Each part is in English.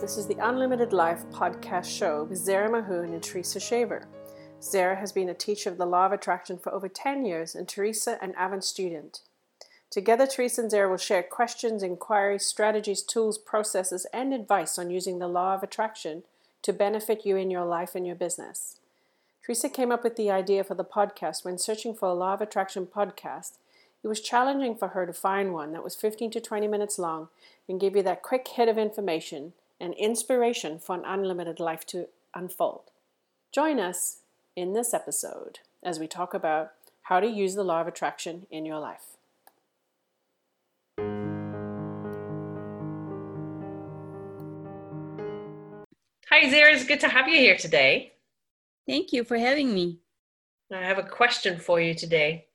This is the Unlimited Life podcast show with Zara Mahoon and Teresa Shaver. Zara has been a teacher of the law of attraction for over 10 years and Teresa an avid student. Together, Teresa and Zara will share questions, inquiries, strategies, tools, processes, and advice on using the law of attraction to benefit you in your life and your business. Teresa came up with the idea for the podcast when searching for a law of attraction podcast. It was challenging for her to find one that was 15 to 20 minutes long and give you that quick hit of information and inspiration for an unlimited life to unfold. Join us in this episode as we talk about how to use the law of attraction in your life. Hi, Zara. It's good to have you here today. Thank you for having me. I have a question for you today.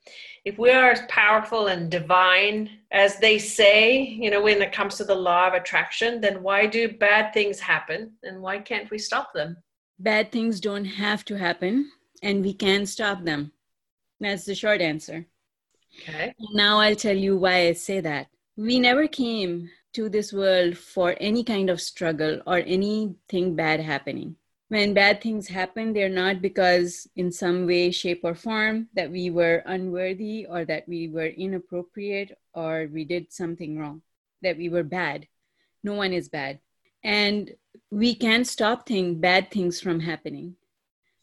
If we are as powerful and divine as they say, you know, when it comes to the law of attraction, then why do bad things happen and why can't we stop them? Bad things don't have to happen and we can stop them. That's the short answer. Okay. Now I'll tell you why I say that. We never came to this world for any kind of struggle or anything bad happening when bad things happen, they're not because, in some way, shape, or form, that we were unworthy or that we were inappropriate or we did something wrong, that we were bad. No one is bad. And we can stop thing, bad things from happening.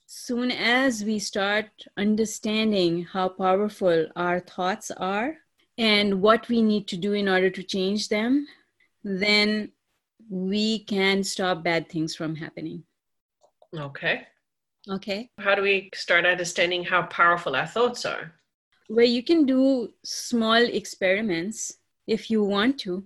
Soon as we start understanding how powerful our thoughts are and what we need to do in order to change them, then we can stop bad things from happening. Okay. Okay. How do we start understanding how powerful our thoughts are? Well, you can do small experiments if you want to.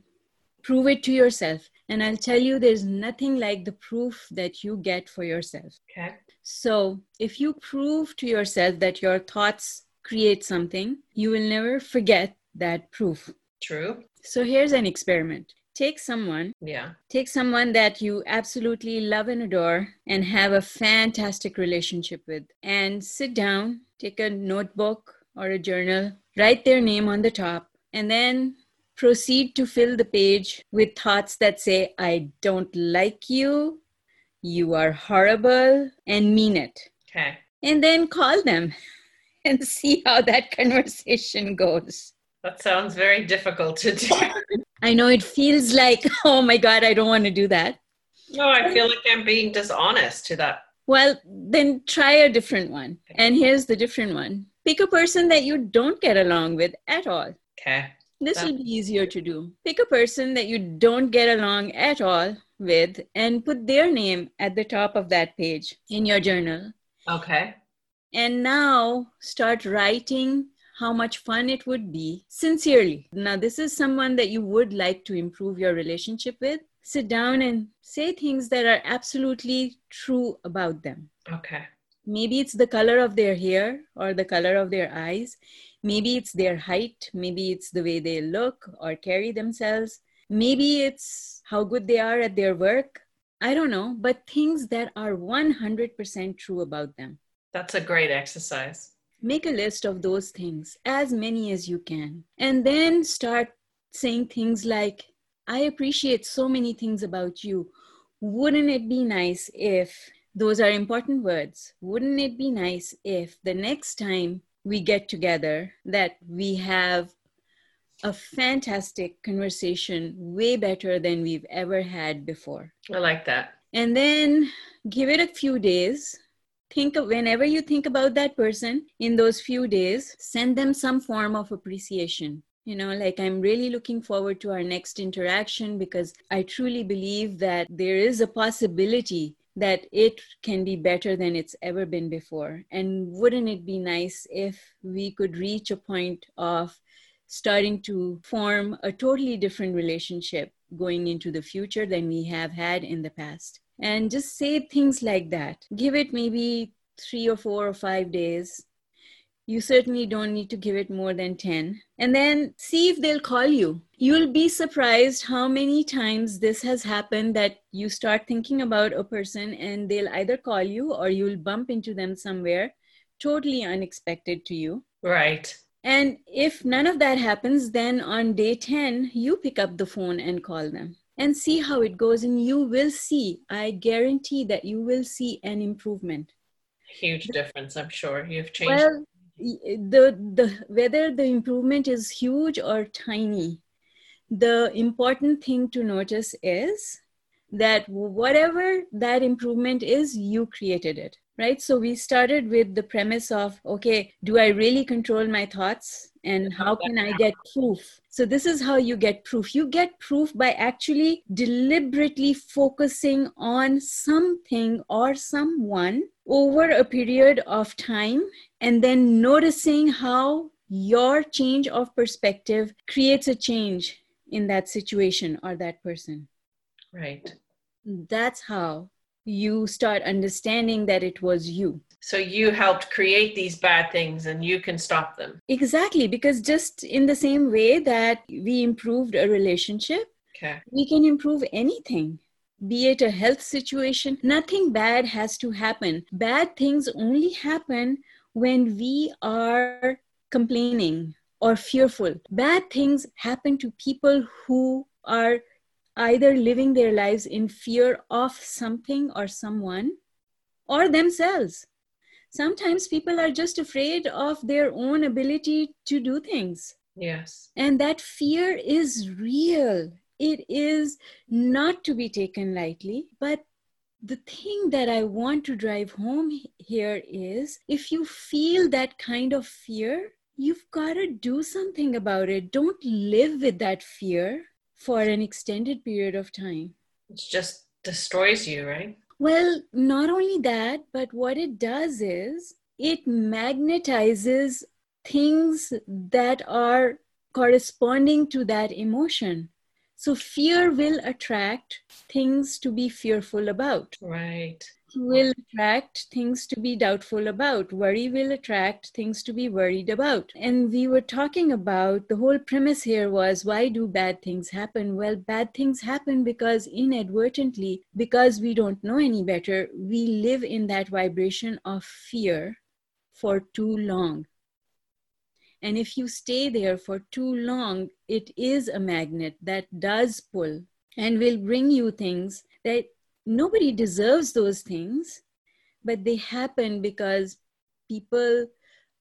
Prove it to yourself. And I'll tell you, there's nothing like the proof that you get for yourself. Okay. So if you prove to yourself that your thoughts create something, you will never forget that proof. True. So here's an experiment take someone yeah. take someone that you absolutely love and adore and have a fantastic relationship with and sit down take a notebook or a journal write their name on the top and then proceed to fill the page with thoughts that say i don't like you. You are horrible and mean it. Okay. And then call them and see how that conversation goes that sounds very difficult to do. I know it feels like, oh my God, I don't want to do that. No, I feel like I'm being dishonest to that. Well, then try a different one. And here's the different one pick a person that you don't get along with at all. Okay. This will be easier to do. Pick a person that you don't get along at all with and put their name at the top of that page in your journal. Okay. And now start writing how much fun it would be sincerely. Now, this is someone that you would like to improve your relationship with. Sit down and say things that are absolutely true about them. Okay. Maybe it's the color of their hair or the color of their eyes. Maybe it's their height. Maybe it's the way they look or carry themselves. Maybe it's how good they are at their work. I don't know, but things that are 100% true about them. That's a great exercise. Make a list of those things, as many as you can, and then start saying things like, I appreciate so many things about you. Wouldn't it be nice if those are important words? Wouldn't it be nice if the next time we get together that we have a fantastic conversation way better than we've ever had before. I like that. And then give it a few days think of whenever you think about that person in those few days send them some form of appreciation. You know like i'm really looking forward to our next interaction because i truly believe that there is a possibility that it can be better than it's ever been before. And wouldn't it be nice if we could reach a point of starting to form a totally different relationship going into the future than we have had in the past and just say things like that. Give it maybe three or four or five days. You certainly don't need to give it more than 10. And then see if they'll call you. You'll be surprised how many times this has happened that you start thinking about a person and they'll either call you or you'll bump into them somewhere totally unexpected to you. Right. And if none of that happens, then on day 10, you pick up the phone and call them and see how it goes and you will see. I guarantee that you will see an improvement. Huge difference i'm sure. You've changed. Well the the whether the improvement is huge or tiny the important thing to notice is that whatever that improvement is you created it right? So we started with the premise of okay do i really control my thoughts and how can i get proof so this is how you get proof. You get proof by actually deliberately focusing on something or someone over a period of time and then noticing how your change of perspective creates a change in that situation or that person. Right. That's how you start understanding that it was you. So you helped create these bad things and you can stop them. Exactly, because just in the same way that we improved a relationship, okay. we can improve anything. Be it a health situation, nothing bad has to happen. Bad things only happen when we are complaining or fearful. Bad things happen to people who are either living their lives in fear of something or someone or themselves. Sometimes people are just afraid of their own ability to do things. Yes. And that fear is real. It is not to be taken lightly. But the thing that I want to drive home here is if you feel that kind of fear, you've got to do something about it. Don't live with that fear for an extended period of time. It just destroys you, right? Well, not only that, but what it does is it magnetizes things that are corresponding to that emotion. So fear will attract things to be fearful about. Right will attract things to be doubtful about. Worry will attract things to be worried about. And we were talking about the whole premise here was why do bad things happen? Well, bad things happen because inadvertently, because we don't know any better, we live in that vibration of fear for too long. And if you stay there for too long, it is a magnet that does pull and will bring you things that nobody deserves those things, but they happen because people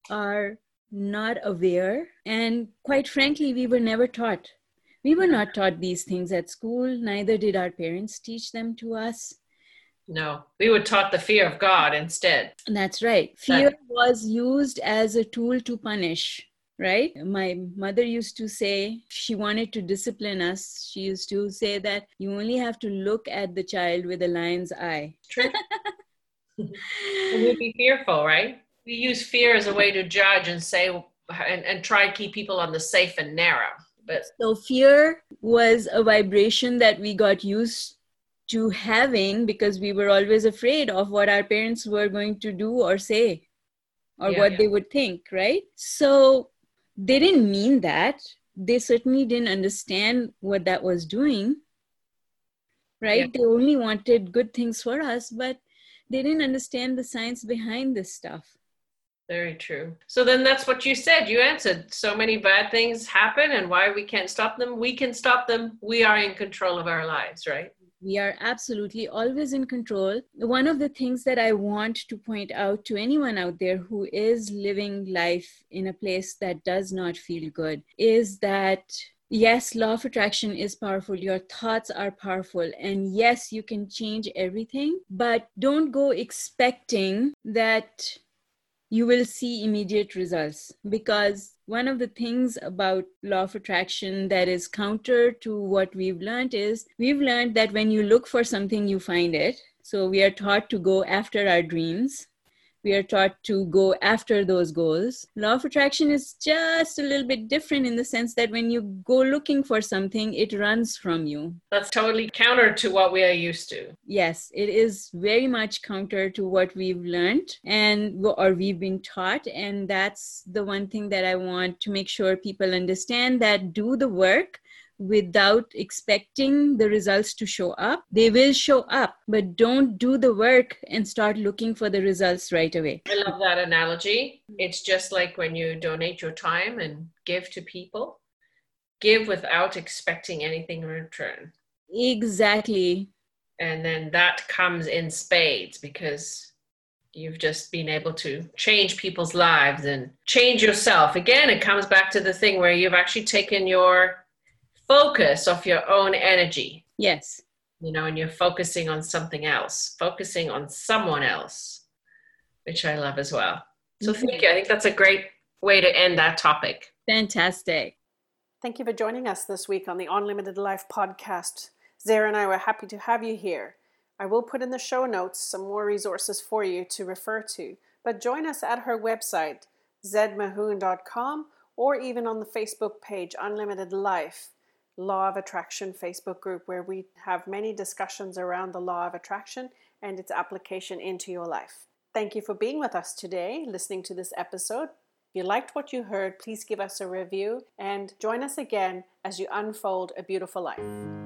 are not aware. And quite frankly, we were never taught. We were not taught these things at school, neither did our parents teach them to us. No, we were taught the fear of God instead. That's right. Fear was used as a tool to punish right? My mother used to say, she wanted to discipline us. She used to say that you only have to look at the child with a lion's eye. True. we'd be fearful, right? We use fear as a way to judge and say, and, and try to keep people on the safe and narrow. But so fear was a vibration that we got used to having because we were always afraid of what our parents were going to do or say or yeah, what yeah. they would think, right? So they didn't mean that. They certainly didn't understand what that was doing, right? Yeah. They only wanted good things for us, but they didn't understand the science behind this stuff. Very true. So then that's what you said. You answered. So many bad things happen, and why we can't stop them. We can stop them. We are in control of our lives, right? We are absolutely always in control. One of the things that I want to point out to anyone out there who is living life in a place that does not feel good is that yes, law of attraction is powerful. Your thoughts are powerful. And yes, you can change everything, but don't go expecting that you will see immediate results. Because one of the things about law of attraction that is counter to what we've learned is we've learned that when you look for something you find it. So we are taught to go after our dreams we are taught to go after those goals. Law of attraction is just a little bit different in the sense that when you go looking for something, it runs from you. That's totally counter to what we are used to. Yes, it is very much counter to what we've learned and or we've been taught. And that's the one thing that I want to make sure people understand that do the work without expecting the results to show up. They will show up, but don't do the work and start looking for the results right away. I love that analogy. It's just like when you donate your time and give to people, give without expecting anything in return. Exactly. And then that comes in spades because you've just been able to change people's lives and change yourself. Again, it comes back to the thing where you've actually taken your focus off your own energy. Yes. You know, and you're focusing on something else, focusing on someone else, which I love as well. So mm-hmm. thank you. I think that's a great way to end that topic. Fantastic. Thank you for joining us this week on the Unlimited Life podcast. Zara and I were happy to have you here. I will put in the show notes some more resources for you to refer to, but join us at her website, zedmahoon.com, or even on the Facebook page Unlimited Life, Law of Attraction Facebook group, where we have many discussions around the law of attraction and its application into your life. Thank you for being with us today, listening to this episode. If you liked what you heard, please give us a review and join us again as you unfold a beautiful life.